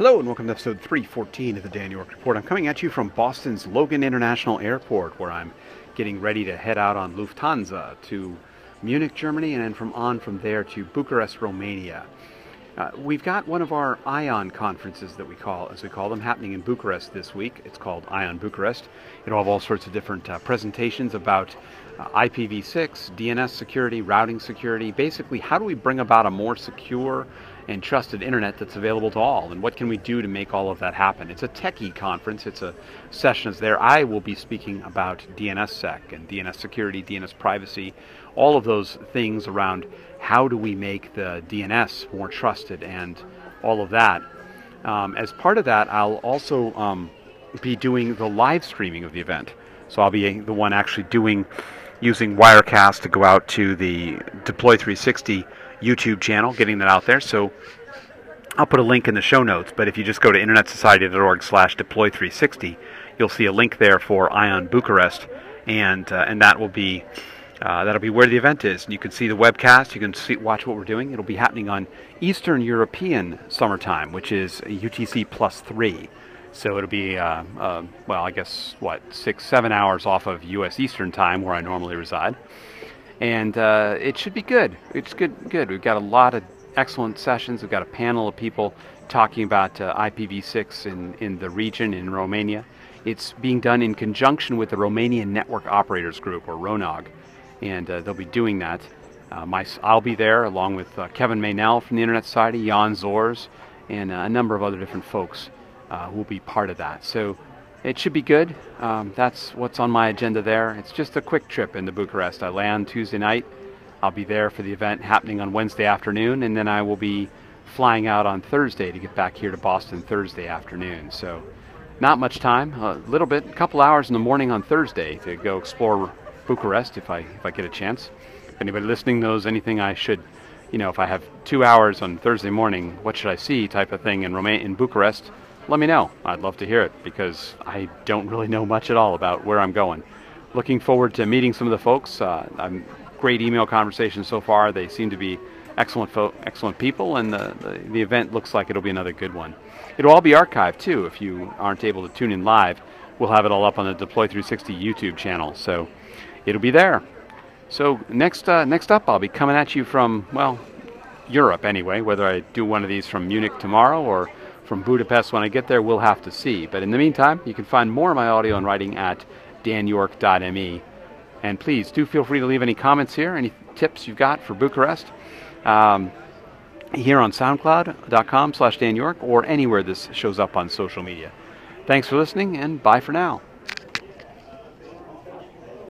Hello and welcome to episode 314 of the Dan York Report. I'm coming at you from Boston's Logan International Airport where I'm getting ready to head out on Lufthansa to Munich, Germany, and then from on from there to Bucharest, Romania. Uh, we've got one of our ION conferences that we call, as we call them, happening in Bucharest this week. It's called ION Bucharest. It'll have all sorts of different uh, presentations about uh, IPv6, DNS security, routing security. Basically, how do we bring about a more secure and trusted internet that's available to all, and what can we do to make all of that happen? It's a techie conference. It's a session that's there. I will be speaking about DNSSEC and DNS security, DNS privacy, all of those things around how do we make the DNS more trusted and all of that. Um, as part of that, I'll also um, be doing the live streaming of the event. So I'll be the one actually doing using Wirecast to go out to the Deploy 360 YouTube channel, getting that out there. So I'll put a link in the show notes, but if you just go to internetsociety.org slash deploy360, you'll see a link there for Ion Bucharest, and, uh, and that will be uh, that'll be where the event is. And you can see the webcast. You can see, watch what we're doing. It'll be happening on Eastern European summertime, which is UTC plus three. So it'll be, uh, uh, well, I guess, what, six, seven hours off of U.S. Eastern time, where I normally reside. And uh, it should be good. It's good, good. We've got a lot of excellent sessions. We've got a panel of people talking about uh, IPv6 in, in the region in Romania. It's being done in conjunction with the Romanian Network Operators Group, or RONOG and uh, they'll be doing that. Uh, my, I'll be there along with uh, Kevin Meynell from the Internet Society, Jan Zorz, and a number of other different folks will be part of that. So it should be good. Um, that's what's on my agenda there. It's just a quick trip into Bucharest. I land Tuesday night. I'll be there for the event happening on Wednesday afternoon, and then I will be flying out on Thursday to get back here to Boston Thursday afternoon. So, not much time, a little bit, a couple hours in the morning on Thursday to go explore Bucharest if I if I get a chance. If anybody listening knows anything I should, you know, if I have two hours on Thursday morning, what should I see type of thing in Roma- in Bucharest, let me know. I'd love to hear it because I don't really know much at all about where I'm going. Looking forward to meeting some of the folks. Uh, I'm great email conversations so far. They seem to be excellent fo- excellent people, and the, the, the event looks like it'll be another good one. It'll all be archived too. If you aren't able to tune in live, we'll have it all up on the Deploy 360 YouTube channel. So it'll be there. So next, uh, next up, I'll be coming at you from well, Europe anyway. Whether I do one of these from Munich tomorrow or from Budapest when I get there, we'll have to see. But in the meantime, you can find more of my audio and writing at danyork.me. And please do feel free to leave any comments here, any tips you've got for Bucharest. Um, here on soundcloud.com slash danyork or anywhere this shows up on social media. Thanks for listening and bye for now.